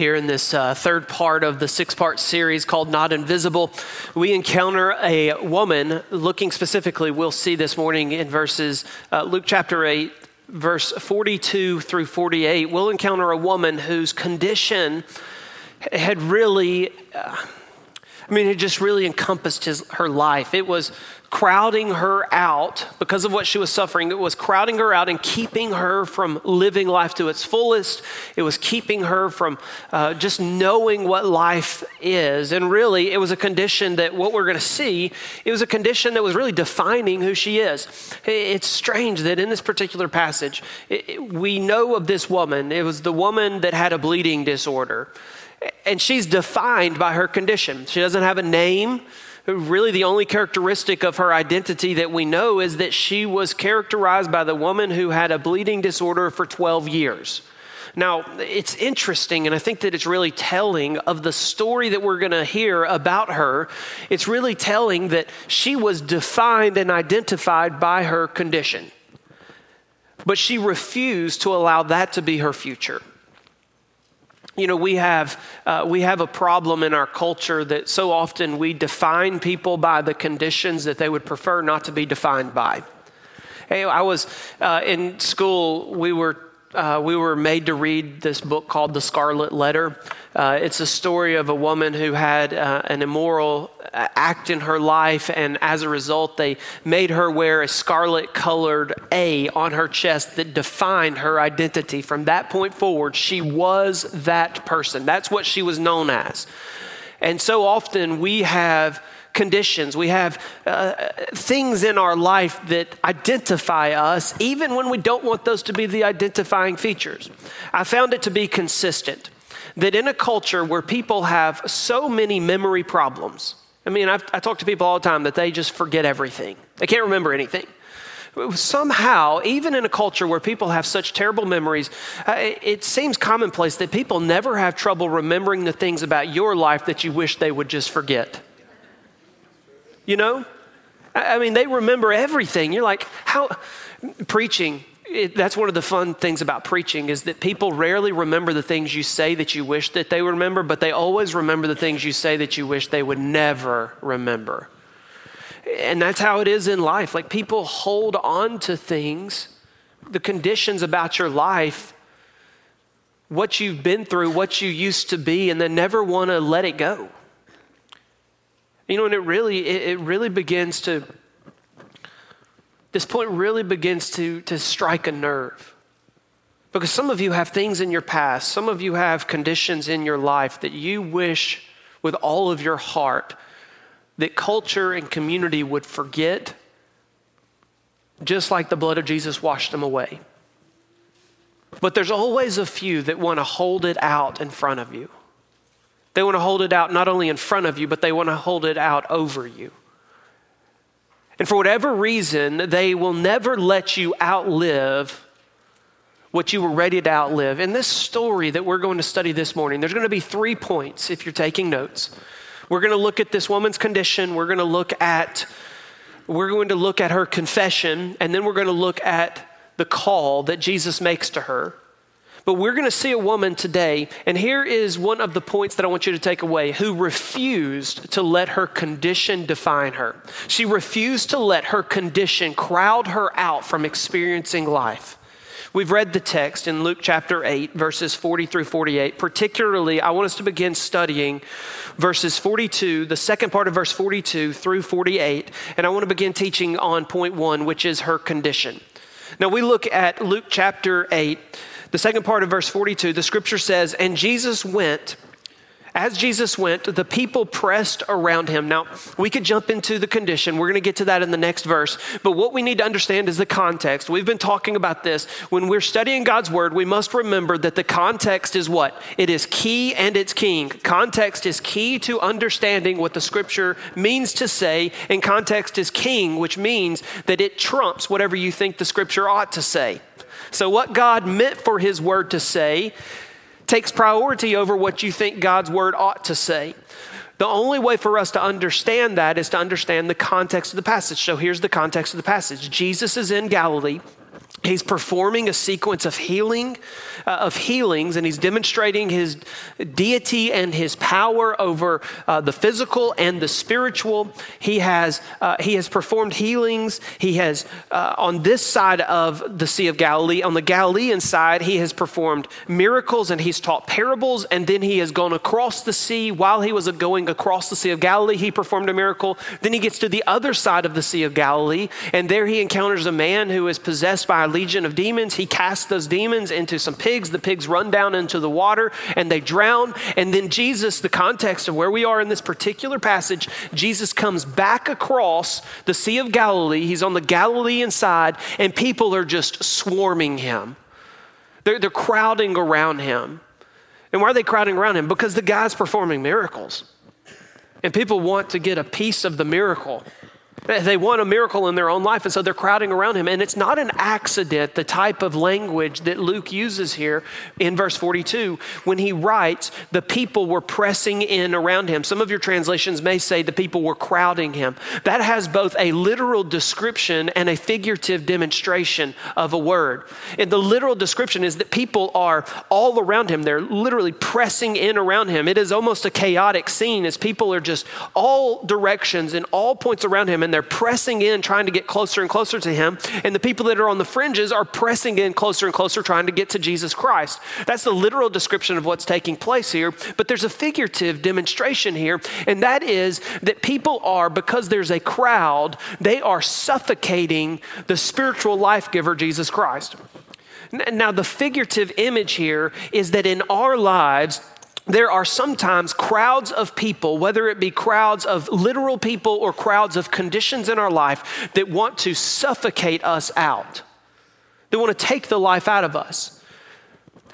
Here in this uh, third part of the six part series called Not Invisible, we encounter a woman, looking specifically, we'll see this morning in verses, uh, Luke chapter 8, verse 42 through 48. We'll encounter a woman whose condition had really. Uh, I mean, it just really encompassed his, her life. It was crowding her out because of what she was suffering. It was crowding her out and keeping her from living life to its fullest. It was keeping her from uh, just knowing what life is. And really, it was a condition that what we're going to see, it was a condition that was really defining who she is. It's strange that in this particular passage, it, we know of this woman. It was the woman that had a bleeding disorder and she's defined by her condition. She doesn't have a name. Really, the only characteristic of her identity that we know is that she was characterized by the woman who had a bleeding disorder for 12 years. Now, it's interesting, and I think that it's really telling of the story that we're going to hear about her. It's really telling that she was defined and identified by her condition, but she refused to allow that to be her future you know we have uh, we have a problem in our culture that so often we define people by the conditions that they would prefer not to be defined by. Hey i was uh, in school we were uh, we were made to read this book called The Scarlet Letter. Uh, it's a story of a woman who had uh, an immoral uh, act in her life, and as a result, they made her wear a scarlet colored A on her chest that defined her identity. From that point forward, she was that person. That's what she was known as. And so often we have conditions, we have uh, things in our life that identify us, even when we don't want those to be the identifying features. I found it to be consistent that in a culture where people have so many memory problems, I mean, I've, I talk to people all the time that they just forget everything, they can't remember anything. Somehow, even in a culture where people have such terrible memories, uh, it seems commonplace that people never have trouble remembering the things about your life that you wish they would just forget you know? I mean, they remember everything. You're like, how? Preaching, it, that's one of the fun things about preaching is that people rarely remember the things you say that you wish that they would remember, but they always remember the things you say that you wish they would never remember. And that's how it is in life. Like people hold on to things, the conditions about your life, what you've been through, what you used to be, and then never want to let it go. You know, and it really, it, it really begins to, this point really begins to, to strike a nerve. Because some of you have things in your past, some of you have conditions in your life that you wish with all of your heart that culture and community would forget, just like the blood of Jesus washed them away. But there's always a few that want to hold it out in front of you. They want to hold it out not only in front of you, but they want to hold it out over you. And for whatever reason, they will never let you outlive what you were ready to outlive. In this story that we're going to study this morning, there's going to be three points if you're taking notes. We're going to look at this woman's condition, we're going to look at we're going to look at her confession, and then we're going to look at the call that Jesus makes to her. But we're going to see a woman today, and here is one of the points that I want you to take away who refused to let her condition define her. She refused to let her condition crowd her out from experiencing life. We've read the text in Luke chapter 8, verses 40 through 48. Particularly, I want us to begin studying verses 42, the second part of verse 42 through 48, and I want to begin teaching on point one, which is her condition. Now, we look at Luke chapter 8. The second part of verse 42, the scripture says, And Jesus went. As Jesus went, the people pressed around him. Now, we could jump into the condition. We're going to get to that in the next verse. But what we need to understand is the context. We've been talking about this. When we're studying God's word, we must remember that the context is what? It is key and it's king. Context is key to understanding what the scripture means to say, and context is king, which means that it trumps whatever you think the scripture ought to say. So, what God meant for His word to say takes priority over what you think God's word ought to say. The only way for us to understand that is to understand the context of the passage. So, here's the context of the passage Jesus is in Galilee. He's performing a sequence of healing, uh, of healings, and he's demonstrating his deity and his power over uh, the physical and the spiritual. He has uh, he has performed healings. He has uh, on this side of the Sea of Galilee, on the Galilean side, he has performed miracles and he's taught parables. And then he has gone across the sea. While he was going across the Sea of Galilee, he performed a miracle. Then he gets to the other side of the Sea of Galilee, and there he encounters a man who is possessed by a legion of demons. He casts those demons into some pigs. The pigs run down into the water and they drown. And then Jesus, the context of where we are in this particular passage, Jesus comes back across the Sea of Galilee. He's on the Galilean side, and people are just swarming him. They're, they're crowding around him. And why are they crowding around him? Because the guy's performing miracles. And people want to get a piece of the miracle. Eh, they want a miracle in their own life, and so they're crowding around him. And it's not an accident, the type of language that Luke uses here in verse 42 when he writes, the people were pressing in around him. Some of your translations may say the people were crowding him. That has both a literal description and a figurative demonstration of a word. And the literal description is that people are all around him, they're literally pressing in around him. It is almost a chaotic scene as people are just all directions and all points around him. And and they're pressing in, trying to get closer and closer to him. And the people that are on the fringes are pressing in closer and closer, trying to get to Jesus Christ. That's the literal description of what's taking place here. But there's a figurative demonstration here, and that is that people are, because there's a crowd, they are suffocating the spiritual life giver, Jesus Christ. Now, the figurative image here is that in our lives, there are sometimes crowds of people, whether it be crowds of literal people or crowds of conditions in our life, that want to suffocate us out. They want to take the life out of us.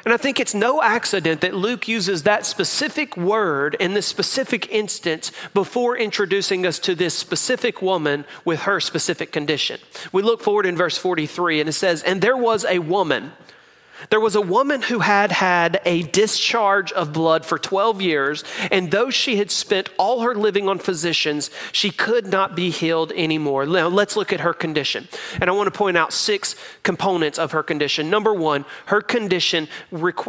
And I think it's no accident that Luke uses that specific word in this specific instance before introducing us to this specific woman with her specific condition. We look forward in verse 43, and it says, And there was a woman there was a woman who had had a discharge of blood for 12 years, and though she had spent all her living on physicians, she could not be healed anymore. Now, let's look at her condition. And I want to point out six components of her condition. Number one, her condition,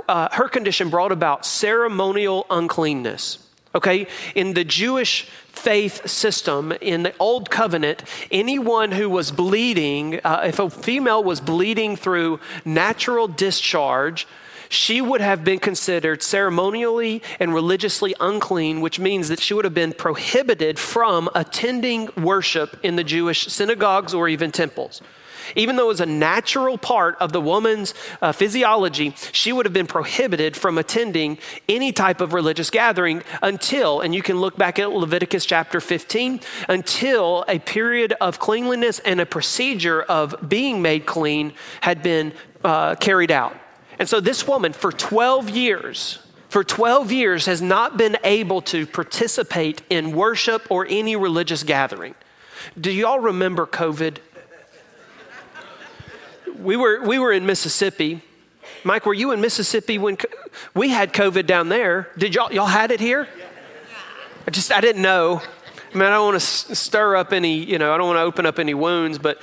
uh, her condition brought about ceremonial uncleanness. Okay, in the Jewish faith system in the old covenant, anyone who was bleeding, uh, if a female was bleeding through natural discharge, she would have been considered ceremonially and religiously unclean, which means that she would have been prohibited from attending worship in the Jewish synagogues or even temples. Even though it was a natural part of the woman's uh, physiology, she would have been prohibited from attending any type of religious gathering until, and you can look back at Leviticus chapter 15, until a period of cleanliness and a procedure of being made clean had been uh, carried out. And so this woman, for 12 years, for 12 years has not been able to participate in worship or any religious gathering. Do y'all remember COVID? We were, we were in Mississippi. Mike, were you in Mississippi when we had COVID down there? Did y'all, y'all had it here? I just, I didn't know. I mean, I don't want to stir up any, you know, I don't want to open up any wounds, but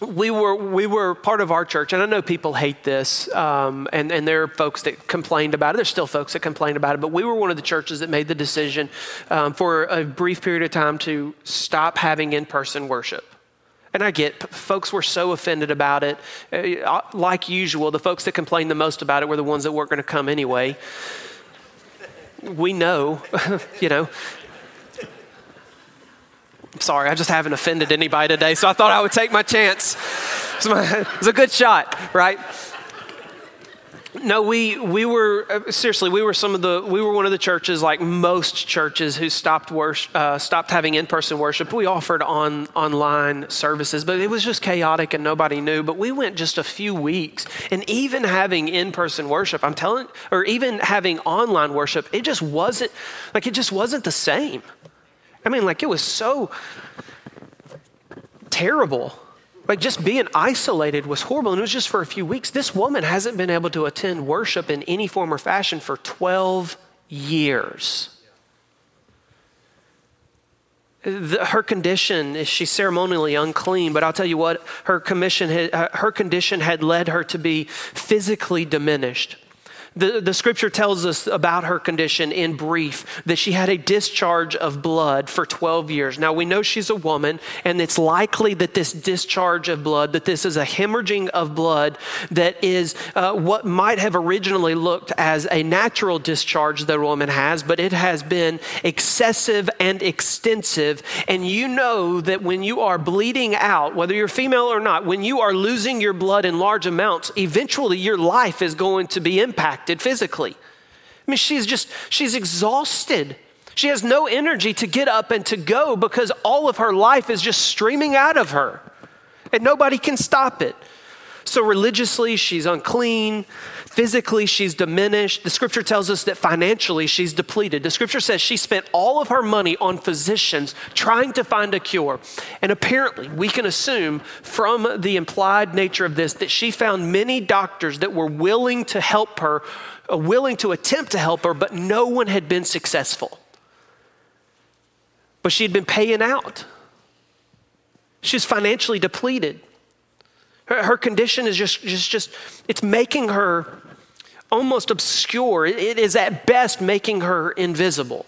we were, we were part of our church, and I know people hate this, um, and, and there are folks that complained about it. There's still folks that complained about it, but we were one of the churches that made the decision um, for a brief period of time to stop having in person worship. And I get folks were so offended about it. Uh, like usual, the folks that complained the most about it were the ones that weren't going to come anyway. We know, you know. I'm sorry, I just haven't offended anybody today, so I thought I would take my chance. It's a good shot, right? No, we we were uh, seriously. We were some of the we were one of the churches, like most churches, who stopped worship, uh, stopped having in person worship. We offered on online services, but it was just chaotic and nobody knew. But we went just a few weeks, and even having in person worship, I'm telling, or even having online worship, it just wasn't like it just wasn't the same. I mean, like it was so terrible like just being isolated was horrible, and it was just for a few weeks. This woman hasn't been able to attend worship in any form or fashion for 12 years. The, her condition is she's ceremonially unclean, but I'll tell you what, her, commission had, her condition had led her to be physically diminished. The, the scripture tells us about her condition in brief that she had a discharge of blood for 12 years. Now, we know she's a woman, and it's likely that this discharge of blood, that this is a hemorrhaging of blood that is uh, what might have originally looked as a natural discharge that a woman has, but it has been excessive and extensive. And you know that when you are bleeding out, whether you're female or not, when you are losing your blood in large amounts, eventually your life is going to be impacted impacted physically. I mean, she's just, she's exhausted. She has no energy to get up and to go because all of her life is just streaming out of her, and nobody can stop it. So, religiously, she's unclean. Physically, she's diminished. The scripture tells us that financially, she's depleted. The scripture says she spent all of her money on physicians trying to find a cure. And apparently, we can assume from the implied nature of this that she found many doctors that were willing to help her, uh, willing to attempt to help her, but no one had been successful. But she had been paying out. She was financially depleted. Her, her condition is just, just, just, it's making her almost obscure. It, is at best making her invisible.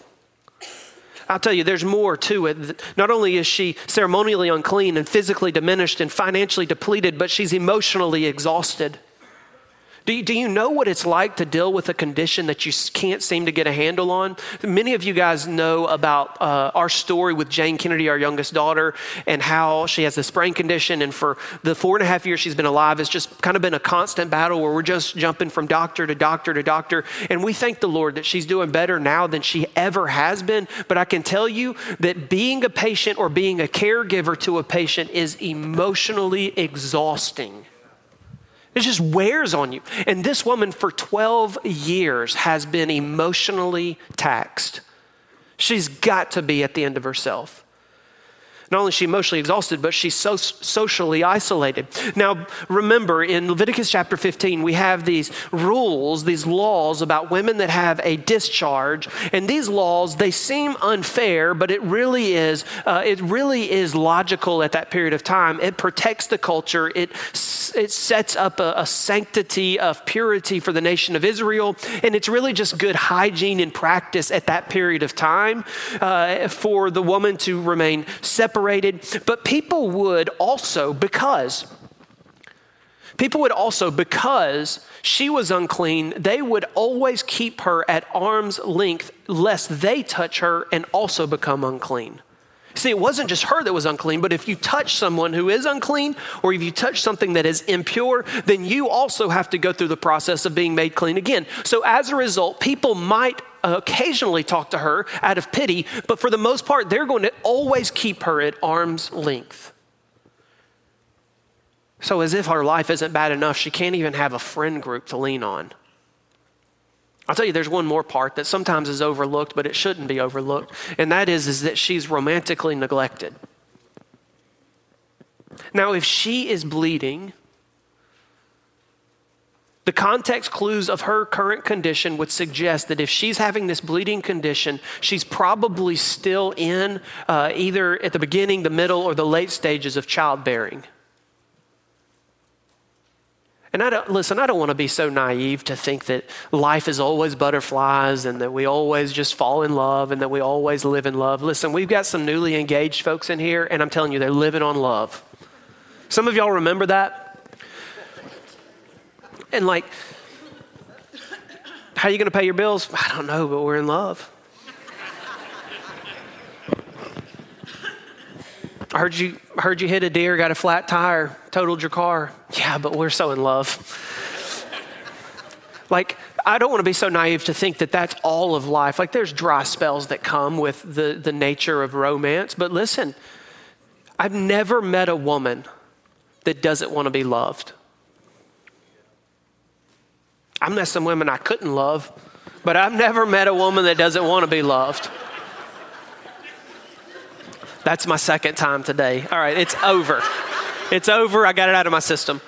I'll tell you, there's more to it. Not only is she ceremonially unclean and physically diminished and financially depleted, but she's emotionally exhausted. Do you, do you know what it's like to deal with a condition that you can't seem to get a handle on? Many of you guys know about uh, our story with Jane Kennedy, our youngest daughter, and how she has this brain condition. And for the four and a half years she's been alive, it's just kind of been a constant battle where we're just jumping from doctor to doctor to doctor. And we thank the Lord that she's doing better now than she ever has been. But I can tell you that being a patient or being a caregiver to a patient is emotionally exhausting. It just wears on you. And this woman for 12 years has been emotionally taxed. She's got to be at the end of herself. Not only is she emotionally exhausted, but she's so socially isolated. Now, remember in Leviticus chapter 15, we have these rules, these laws about women that have a discharge. And these laws, they seem unfair, but it really is, uh, it really is logical at that period of time. It protects the culture, it, it sets up a, a sanctity of purity for the nation of Israel. And it's really just good hygiene and practice at that period of time uh, for the woman to remain separated separated, but people would also, because people would also, because she was unclean, they would always keep her at arm's length lest they touch her and also become unclean. See, it wasn't just her that was unclean, but if you touch someone who is unclean or if you touch something that is impure, then you also have to go through the process of being made clean again. So as a result, people might occasionally talk to her out of pity, but for the most part, they're going to always keep her at arm's length. So, as if her life isn't bad enough, she can't even have a friend group to lean on. I'll tell you, there's one more part that sometimes is overlooked, but it shouldn't be overlooked, and that is, is that she's romantically neglected. Now, if she is bleeding, the context clues of her current condition would suggest that if she's having this bleeding condition, she's probably still in uh, either at the beginning, the middle, or the late stages of childbearing. And I don't, listen, I don't want to be so naive to think that life is always butterflies and that we always just fall in love and that we always live in love. Listen, we've got some newly engaged folks in here, and I'm telling you, they're living on love. Some of y'all remember that? And like, how are you going to pay your bills? I don't know, but we're in love. I heard you heard you hit a deer, got a flat tire, totaled your car. Yeah, but we're so in love. like I don't want to be so naive to think that that's all of life. Like there's dry spells that come with the the nature of romance, but listen, I've never met a woman that doesn't want to be loved. I met some women I couldn't love, but I've never met a woman that doesn't want to be loved. That's my second time today. All right, it's over. It's over. I got it out of my system.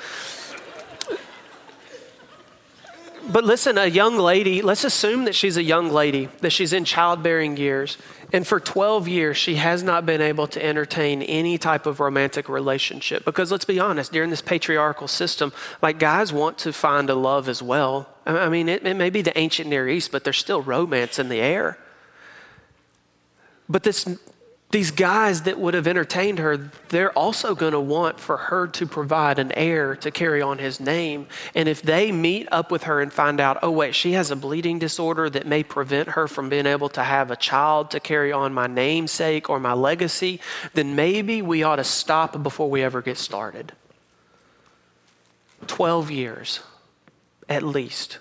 But listen, a young lady, let's assume that she's a young lady, that she's in childbearing years, and for 12 years she has not been able to entertain any type of romantic relationship. Because let's be honest, during this patriarchal system, like guys want to find a love as well. I mean, it, it may be the ancient Near East, but there's still romance in the air. But this these guys that would have entertained her, they're also going to want for her to provide an heir to carry on his name. And if they meet up with her and find out, oh, wait, she has a bleeding disorder that may prevent her from being able to have a child to carry on my namesake or my legacy, then maybe we ought to stop before we ever get started. 12 years, at least.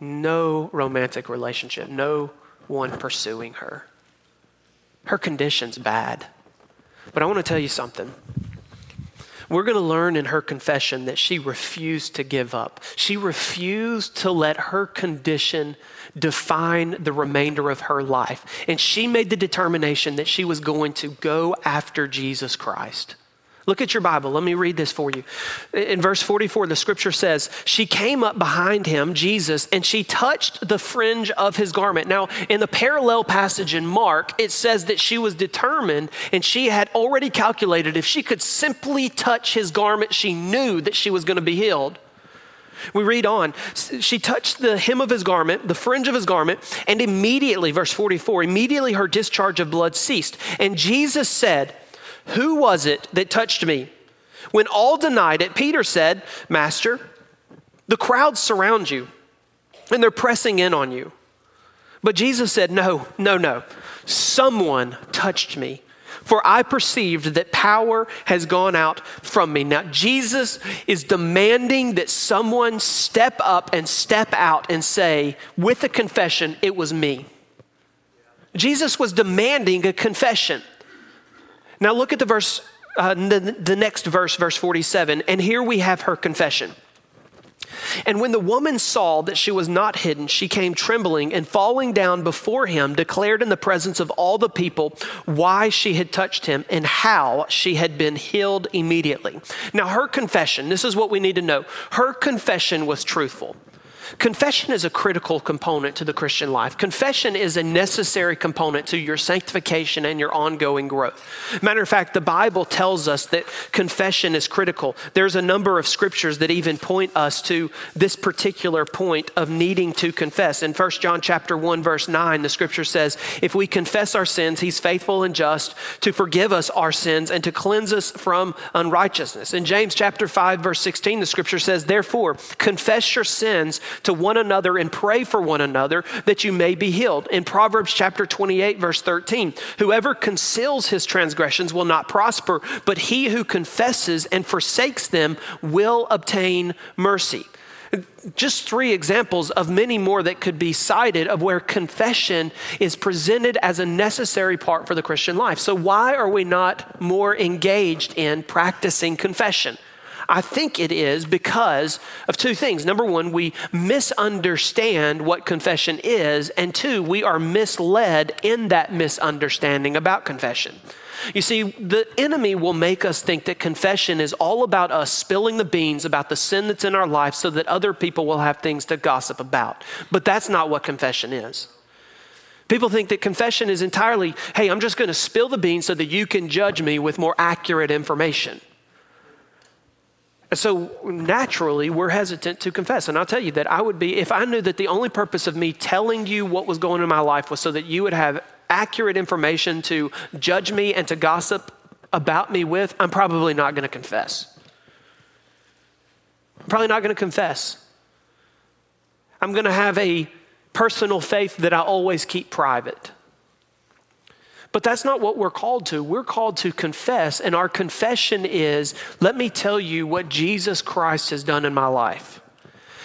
No romantic relationship, no one pursuing her. Her condition's bad. But I want to tell you something. We're going to learn in her confession that she refused to give up. She refused to let her condition define the remainder of her life. And she made the determination that she was going to go after Jesus Christ. Look at your Bible. Let me read this for you. In verse 44, the scripture says, She came up behind him, Jesus, and she touched the fringe of his garment. Now, in the parallel passage in Mark, it says that she was determined and she had already calculated if she could simply touch his garment, she knew that she was going to be healed. We read on. She touched the hem of his garment, the fringe of his garment, and immediately, verse 44, immediately her discharge of blood ceased. And Jesus said, who was it that touched me? When all denied it, Peter said, Master, the crowds surround you and they're pressing in on you. But Jesus said, No, no, no. Someone touched me, for I perceived that power has gone out from me. Now, Jesus is demanding that someone step up and step out and say, with a confession, it was me. Jesus was demanding a confession. Now look at the verse, uh, the, the next verse, verse 47, and here we have her confession. And when the woman saw that she was not hidden, she came trembling and falling down before him, declared in the presence of all the people why she had touched him and how she had been healed immediately. Now, her confession, this is what we need to know her confession was truthful. Confession is a critical component to the Christian life. Confession is a necessary component to your sanctification and your ongoing growth. Matter of fact, the Bible tells us that confession is critical. There's a number of scriptures that even point us to this particular point of needing to confess. In 1 John chapter 1 verse 9, the scripture says, "If we confess our sins, he's faithful and just to forgive us our sins and to cleanse us from unrighteousness." In James chapter 5 verse 16, the scripture says, "Therefore, confess your sins to one another and pray for one another that you may be healed. In Proverbs chapter 28, verse 13, whoever conceals his transgressions will not prosper, but he who confesses and forsakes them will obtain mercy. Just three examples of many more that could be cited of where confession is presented as a necessary part for the Christian life. So, why are we not more engaged in practicing confession? I think it is because of two things. Number one, we misunderstand what confession is, and two, we are misled in that misunderstanding about confession. You see, the enemy will make us think that confession is all about us spilling the beans about the sin that's in our life so that other people will have things to gossip about. But that's not what confession is. People think that confession is entirely, hey, I'm just going to spill the beans so that you can judge me with more accurate information. So naturally, we're hesitant to confess. And I'll tell you that I would be, if I knew that the only purpose of me telling you what was going on in my life was so that you would have accurate information to judge me and to gossip about me with, I'm probably not going to confess. I'm probably not going to confess. I'm going to have a personal faith that I always keep private. But that's not what we're called to. We're called to confess, and our confession is let me tell you what Jesus Christ has done in my life.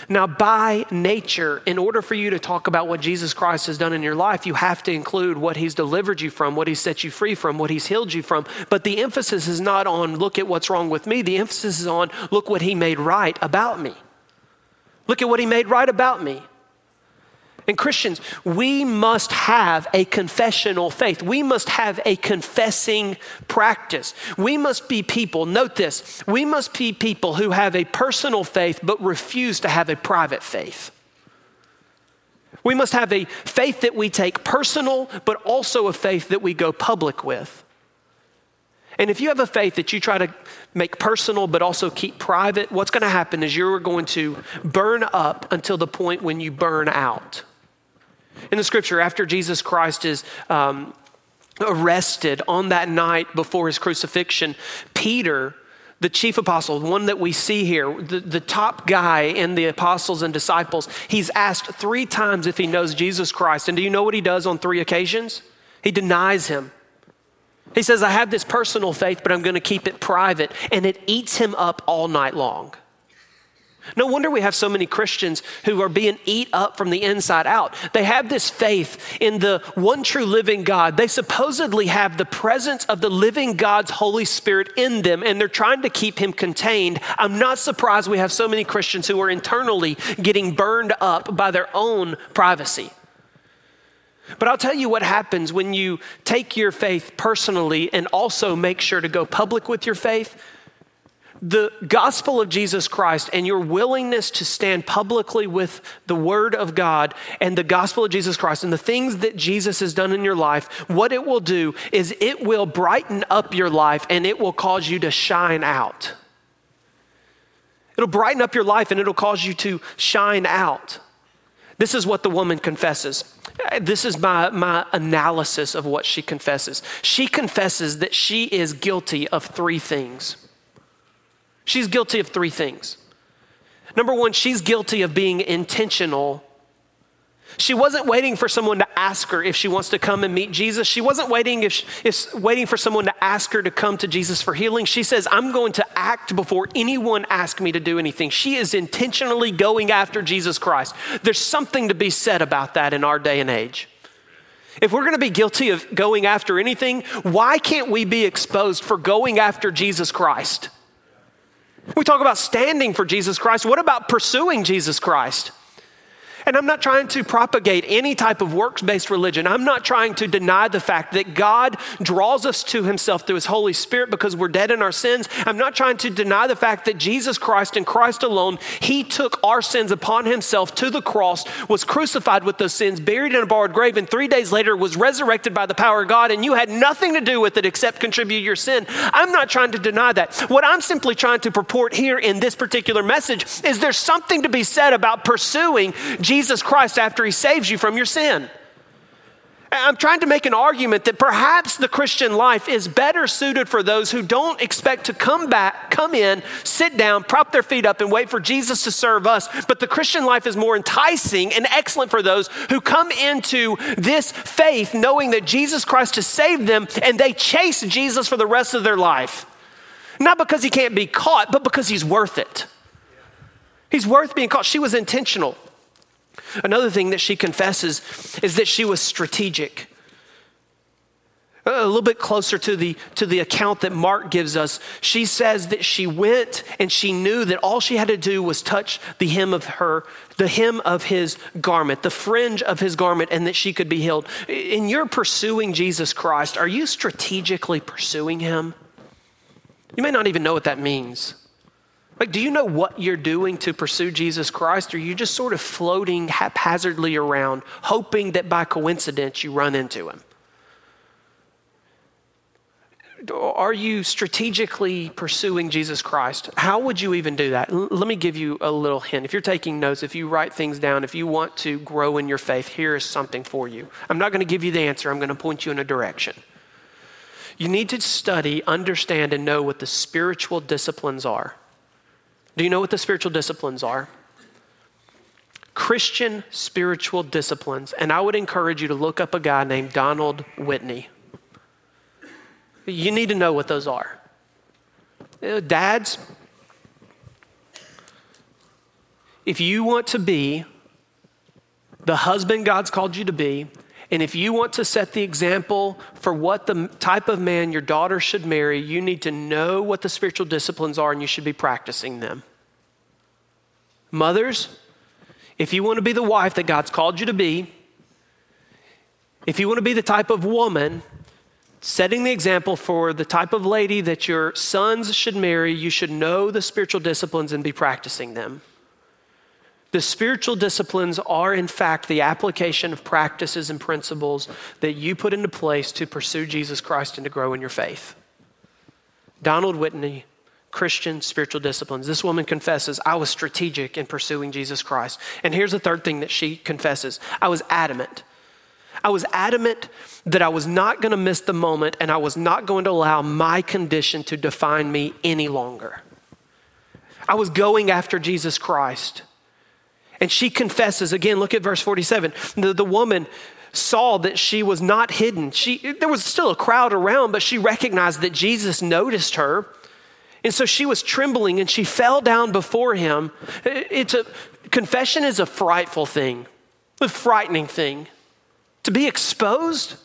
Now, by nature, in order for you to talk about what Jesus Christ has done in your life, you have to include what he's delivered you from, what he's set you free from, what he's healed you from. But the emphasis is not on look at what's wrong with me, the emphasis is on look what he made right about me. Look at what he made right about me. And Christians, we must have a confessional faith. We must have a confessing practice. We must be people, note this, we must be people who have a personal faith but refuse to have a private faith. We must have a faith that we take personal, but also a faith that we go public with. And if you have a faith that you try to make personal but also keep private, what's going to happen is you're going to burn up until the point when you burn out. In the scripture, after Jesus Christ is um, arrested on that night before his crucifixion, Peter, the chief apostle, the one that we see here, the, the top guy in the apostles and disciples, he's asked three times if he knows Jesus Christ. And do you know what he does on three occasions? He denies him. He says, I have this personal faith, but I'm going to keep it private. And it eats him up all night long. No wonder we have so many Christians who are being eat up from the inside out. They have this faith in the one true living God. They supposedly have the presence of the living God's Holy Spirit in them, and they're trying to keep him contained. I'm not surprised we have so many Christians who are internally getting burned up by their own privacy. But I'll tell you what happens when you take your faith personally and also make sure to go public with your faith the gospel of Jesus Christ and your willingness to stand publicly with the word of God and the gospel of Jesus Christ and the things that Jesus has done in your life, what it will do is it will brighten up your life and it will cause you to shine out. It'll brighten up your life and it'll cause you to shine out. This is what the woman confesses. This is my, my analysis of what she confesses. She confesses that she is guilty of three things. She's guilty of three things. Number one, she's guilty of being intentional. She wasn't waiting for someone to ask her if she wants to come and meet Jesus. She wasn't waiting if, if waiting for someone to ask her to come to Jesus for healing. She says, "I'm going to act before anyone asks me to do anything." She is intentionally going after Jesus Christ. There's something to be said about that in our day and age. If we're going to be guilty of going after anything, why can't we be exposed for going after Jesus Christ? We talk about standing for Jesus Christ. What about pursuing Jesus Christ? And I'm not trying to propagate any type of works based religion. I'm not trying to deny the fact that God draws us to himself through his Holy Spirit because we're dead in our sins. I'm not trying to deny the fact that Jesus Christ and Christ alone, he took our sins upon himself to the cross, was crucified with those sins, buried in a borrowed grave, and three days later was resurrected by the power of God, and you had nothing to do with it except contribute your sin. I'm not trying to deny that. What I'm simply trying to purport here in this particular message is there's something to be said about pursuing Jesus Jesus Christ after he saves you from your sin. I'm trying to make an argument that perhaps the Christian life is better suited for those who don't expect to come back, come in, sit down, prop their feet up, and wait for Jesus to serve us. But the Christian life is more enticing and excellent for those who come into this faith knowing that Jesus Christ has saved them and they chase Jesus for the rest of their life. Not because he can't be caught, but because he's worth it. He's worth being caught. She was intentional. Another thing that she confesses is that she was strategic. A little bit closer to the, to the account that Mark gives us, she says that she went and she knew that all she had to do was touch the hem of her, the hem of his garment, the fringe of his garment, and that she could be healed. In your pursuing Jesus Christ, are you strategically pursuing him? You may not even know what that means. Like, do you know what you're doing to pursue Jesus Christ? Or are you just sort of floating haphazardly around, hoping that by coincidence you run into him? Are you strategically pursuing Jesus Christ? How would you even do that? L- let me give you a little hint. If you're taking notes, if you write things down, if you want to grow in your faith, here is something for you. I'm not going to give you the answer, I'm going to point you in a direction. You need to study, understand, and know what the spiritual disciplines are. Do you know what the spiritual disciplines are? Christian spiritual disciplines. And I would encourage you to look up a guy named Donald Whitney. You need to know what those are. Uh, dads, if you want to be the husband God's called you to be, and if you want to set the example for what the type of man your daughter should marry, you need to know what the spiritual disciplines are and you should be practicing them. Mothers, if you want to be the wife that God's called you to be, if you want to be the type of woman setting the example for the type of lady that your sons should marry, you should know the spiritual disciplines and be practicing them. The spiritual disciplines are, in fact, the application of practices and principles that you put into place to pursue Jesus Christ and to grow in your faith. Donald Whitney, Christian spiritual disciplines. This woman confesses, I was strategic in pursuing Jesus Christ. And here's the third thing that she confesses I was adamant. I was adamant that I was not going to miss the moment and I was not going to allow my condition to define me any longer. I was going after Jesus Christ. And she confesses, again, look at verse 47. The, the woman saw that she was not hidden. She, there was still a crowd around, but she recognized that Jesus noticed her. And so she was trembling and she fell down before him. It's a, confession is a frightful thing, a frightening thing. To be exposed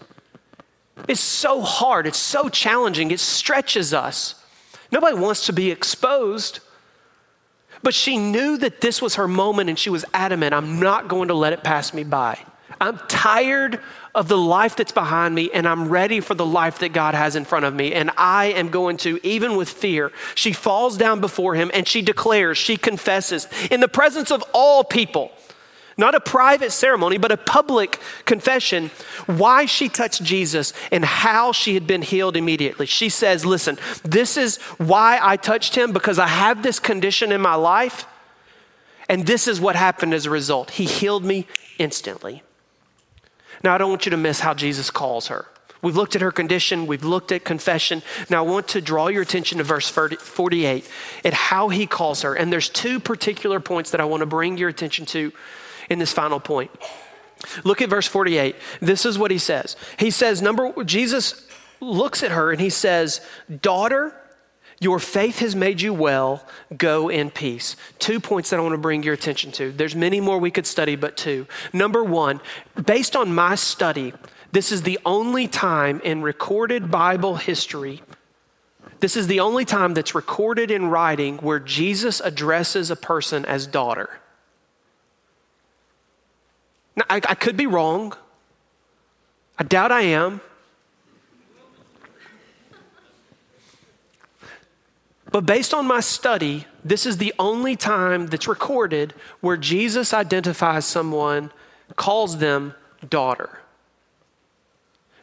is so hard, it's so challenging, it stretches us. Nobody wants to be exposed. But she knew that this was her moment and she was adamant I'm not going to let it pass me by. I'm tired of the life that's behind me and I'm ready for the life that God has in front of me. And I am going to, even with fear, she falls down before him and she declares, she confesses in the presence of all people not a private ceremony, but a public confession, why she touched Jesus and how she had been healed immediately. She says, Listen, this is why I touched him because I have this condition in my life, and this is what happened as a result. He healed me instantly. Now, I don't want you to miss how Jesus calls her. We've looked at her condition, we've looked at confession. Now, I want to draw your attention to verse 48 at how he calls her. And there's two particular points that I want to bring your attention to in this final point. Look at verse 48. This is what he says. He says, number Jesus looks at her and he says, "Daughter, your faith has made you well. Go in peace. Two points that I want to bring your attention to. There's many more we could study, but two. Number one, based on my study, this is the only time in recorded Bible history, this is the only time that's recorded in writing where Jesus addresses a person as daughter. Now, I, I could be wrong. I doubt I am. But based on my study, this is the only time that's recorded where Jesus identifies someone, calls them daughter.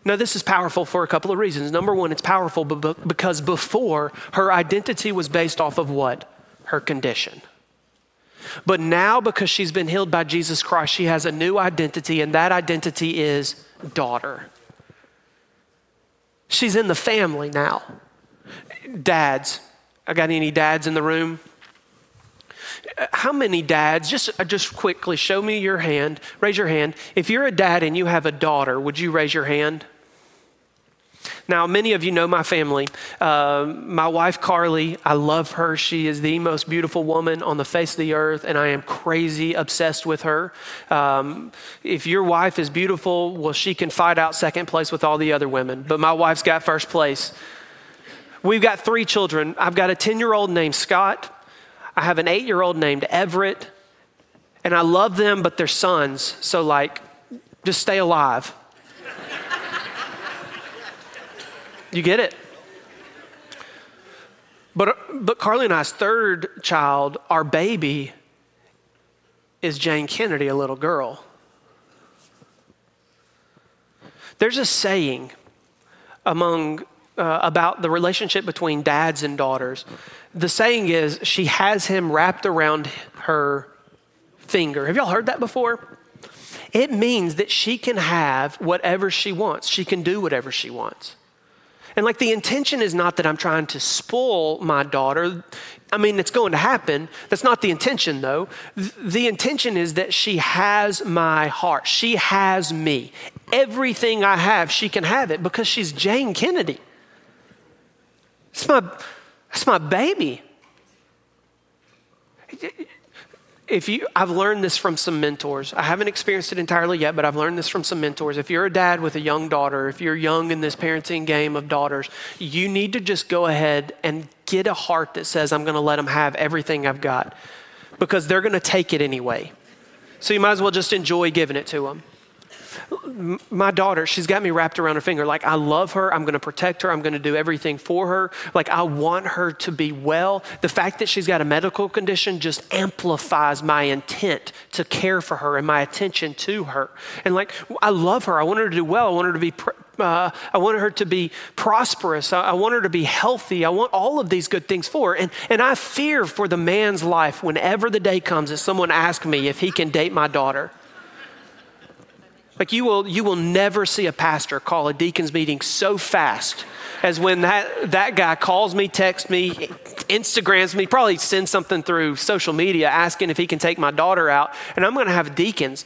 Now, this is powerful for a couple of reasons. Number one, it's powerful because before, her identity was based off of what? Her condition. But now, because she's been healed by Jesus Christ, she has a new identity, and that identity is daughter. She's in the family now. Dads, I got any dads in the room? How many dads, just, uh, just quickly show me your hand, raise your hand. If you're a dad and you have a daughter, would you raise your hand? Now, many of you know my family. Uh, my wife, Carly, I love her. She is the most beautiful woman on the face of the earth, and I am crazy obsessed with her. Um, if your wife is beautiful, well, she can fight out second place with all the other women, but my wife's got first place. We've got three children. I've got a 10 year old named Scott, I have an eight year old named Everett, and I love them, but they're sons, so like, just stay alive. You get it? But, but Carly and I's third child, our baby, is Jane Kennedy, a little girl. There's a saying among uh, about the relationship between dads and daughters. The saying is, she has him wrapped around her finger. Have y'all heard that before? It means that she can have whatever she wants, she can do whatever she wants. And like the intention is not that I'm trying to spoil my daughter. I mean, it's going to happen. That's not the intention, though. The intention is that she has my heart. She has me. Everything I have, she can have it because she's Jane Kennedy. It's my, it's my baby if you i've learned this from some mentors. I haven't experienced it entirely yet but i've learned this from some mentors. If you're a dad with a young daughter if you're young in this parenting game of daughters you need to just go ahead and get a heart that says i'm going to let them have everything i've got because they're going to take it anyway. So you might as well just enjoy giving it to them my daughter, she's got me wrapped around her finger. Like, I love her. I'm going to protect her. I'm going to do everything for her. Like, I want her to be well. The fact that she's got a medical condition just amplifies my intent to care for her and my attention to her. And, like, I love her. I want her to do well. I want her to be. Uh, I want her to be prosperous. I, I want her to be healthy. I want all of these good things for her. And, and I fear for the man's life whenever the day comes that someone asks me if he can date my daughter. Like you will, you will never see a pastor call a deacon's meeting so fast as when that, that guy calls me, texts me, Instagrams me, probably sends something through social media asking if he can take my daughter out. And I'm going to have deacons.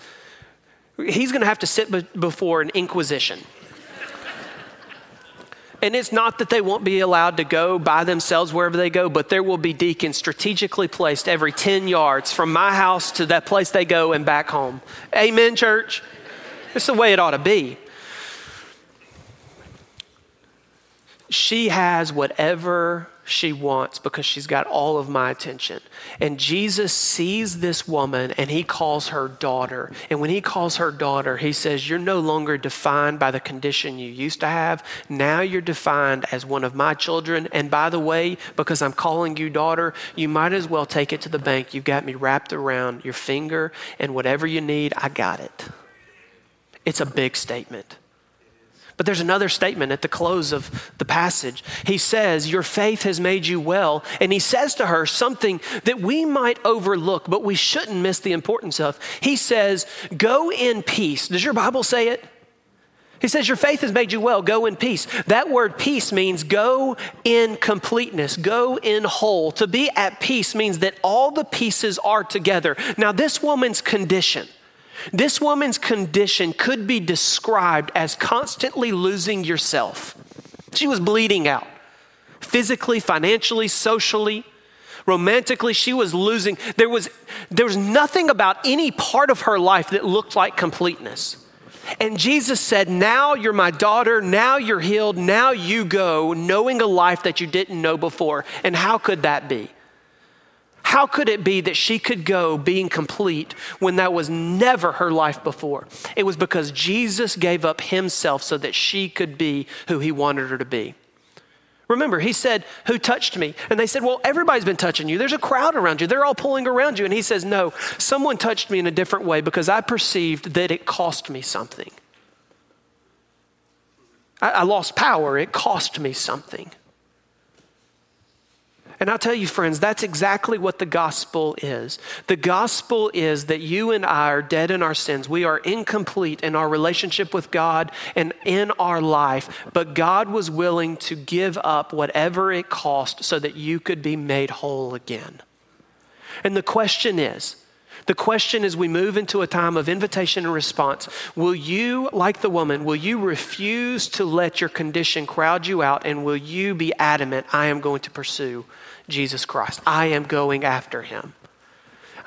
He's going to have to sit be- before an inquisition. And it's not that they won't be allowed to go by themselves wherever they go, but there will be deacons strategically placed every 10 yards from my house to that place they go and back home. Amen, church? It's the way it ought to be. She has whatever she wants because she's got all of my attention. And Jesus sees this woman and he calls her daughter. And when he calls her daughter, he says, You're no longer defined by the condition you used to have. Now you're defined as one of my children. And by the way, because I'm calling you daughter, you might as well take it to the bank. You've got me wrapped around your finger, and whatever you need, I got it. It's a big statement. But there's another statement at the close of the passage. He says, Your faith has made you well. And he says to her something that we might overlook, but we shouldn't miss the importance of. He says, Go in peace. Does your Bible say it? He says, Your faith has made you well. Go in peace. That word peace means go in completeness, go in whole. To be at peace means that all the pieces are together. Now, this woman's condition, this woman's condition could be described as constantly losing yourself. She was bleeding out physically, financially, socially, romantically. She was losing. There was, there was nothing about any part of her life that looked like completeness. And Jesus said, Now you're my daughter. Now you're healed. Now you go, knowing a life that you didn't know before. And how could that be? How could it be that she could go being complete when that was never her life before? It was because Jesus gave up himself so that she could be who he wanted her to be. Remember, he said, Who touched me? And they said, Well, everybody's been touching you. There's a crowd around you. They're all pulling around you. And he says, No, someone touched me in a different way because I perceived that it cost me something. I, I lost power, it cost me something. And I'll tell you, friends, that's exactly what the gospel is. The gospel is that you and I are dead in our sins. We are incomplete in our relationship with God and in our life, but God was willing to give up whatever it cost so that you could be made whole again. And the question is, the question is, we move into a time of invitation and response will you, like the woman, will you refuse to let your condition crowd you out and will you be adamant, I am going to pursue Jesus Christ. I am going after him.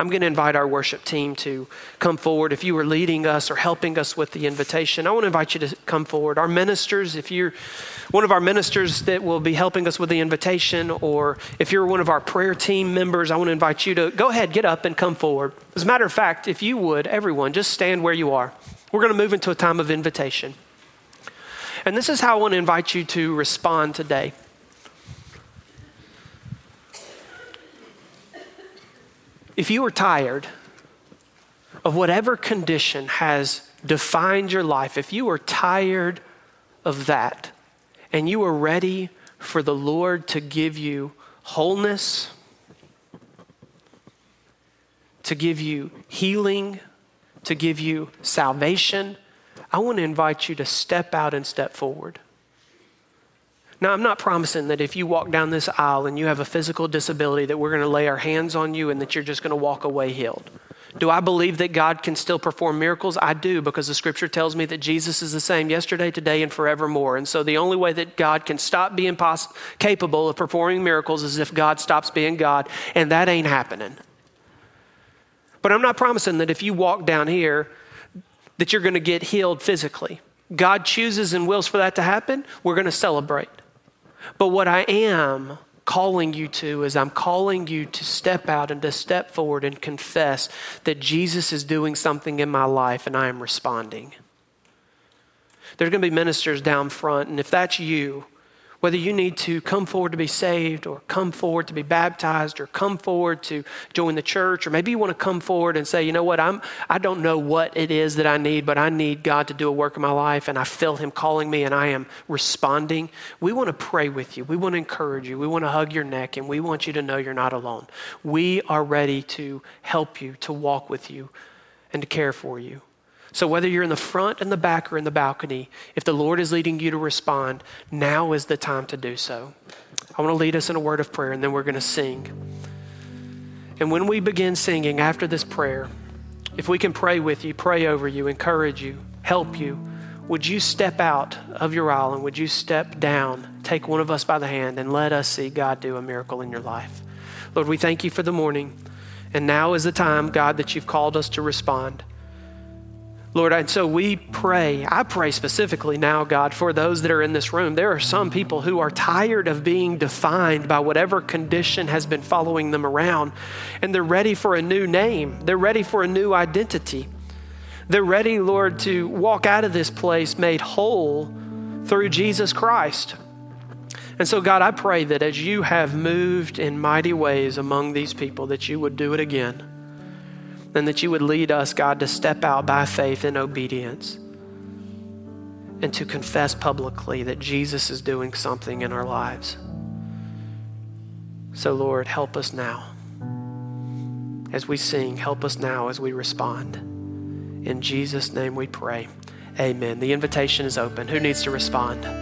I'm going to invite our worship team to come forward. If you are leading us or helping us with the invitation, I want to invite you to come forward. Our ministers, if you're one of our ministers that will be helping us with the invitation, or if you're one of our prayer team members, I want to invite you to go ahead, get up, and come forward. As a matter of fact, if you would, everyone, just stand where you are. We're going to move into a time of invitation. And this is how I want to invite you to respond today. If you are tired of whatever condition has defined your life, if you are tired of that and you are ready for the Lord to give you wholeness, to give you healing, to give you salvation, I want to invite you to step out and step forward. Now, I'm not promising that if you walk down this aisle and you have a physical disability, that we're going to lay our hands on you and that you're just going to walk away healed. Do I believe that God can still perform miracles? I do because the scripture tells me that Jesus is the same yesterday, today, and forevermore. And so the only way that God can stop being poss- capable of performing miracles is if God stops being God, and that ain't happening. But I'm not promising that if you walk down here, that you're going to get healed physically. God chooses and wills for that to happen, we're going to celebrate. But what I am calling you to is I'm calling you to step out and to step forward and confess that Jesus is doing something in my life and I am responding. There's going to be ministers down front, and if that's you, whether you need to come forward to be saved or come forward to be baptized or come forward to join the church or maybe you want to come forward and say you know what? I'm i don't know what it is that i need but i need god to do a work in my life and i feel him calling me and i am responding. We want to pray with you. We want to encourage you. We want to hug your neck and we want you to know you're not alone. We are ready to help you to walk with you and to care for you so, whether you're in the front, and the back, or in the balcony, if the Lord is leading you to respond, now is the time to do so. I want to lead us in a word of prayer, and then we're going to sing. And when we begin singing after this prayer, if we can pray with you, pray over you, encourage you, help you, would you step out of your aisle and would you step down, take one of us by the hand, and let us see God do a miracle in your life? Lord, we thank you for the morning. And now is the time, God, that you've called us to respond. Lord, and so we pray. I pray specifically now, God, for those that are in this room. There are some people who are tired of being defined by whatever condition has been following them around, and they're ready for a new name. They're ready for a new identity. They're ready, Lord, to walk out of this place made whole through Jesus Christ. And so, God, I pray that as you have moved in mighty ways among these people, that you would do it again and that you would lead us, God, to step out by faith in obedience and to confess publicly that Jesus is doing something in our lives. So, Lord, help us now. As we sing, help us now as we respond. In Jesus' name we pray. Amen. The invitation is open. Who needs to respond?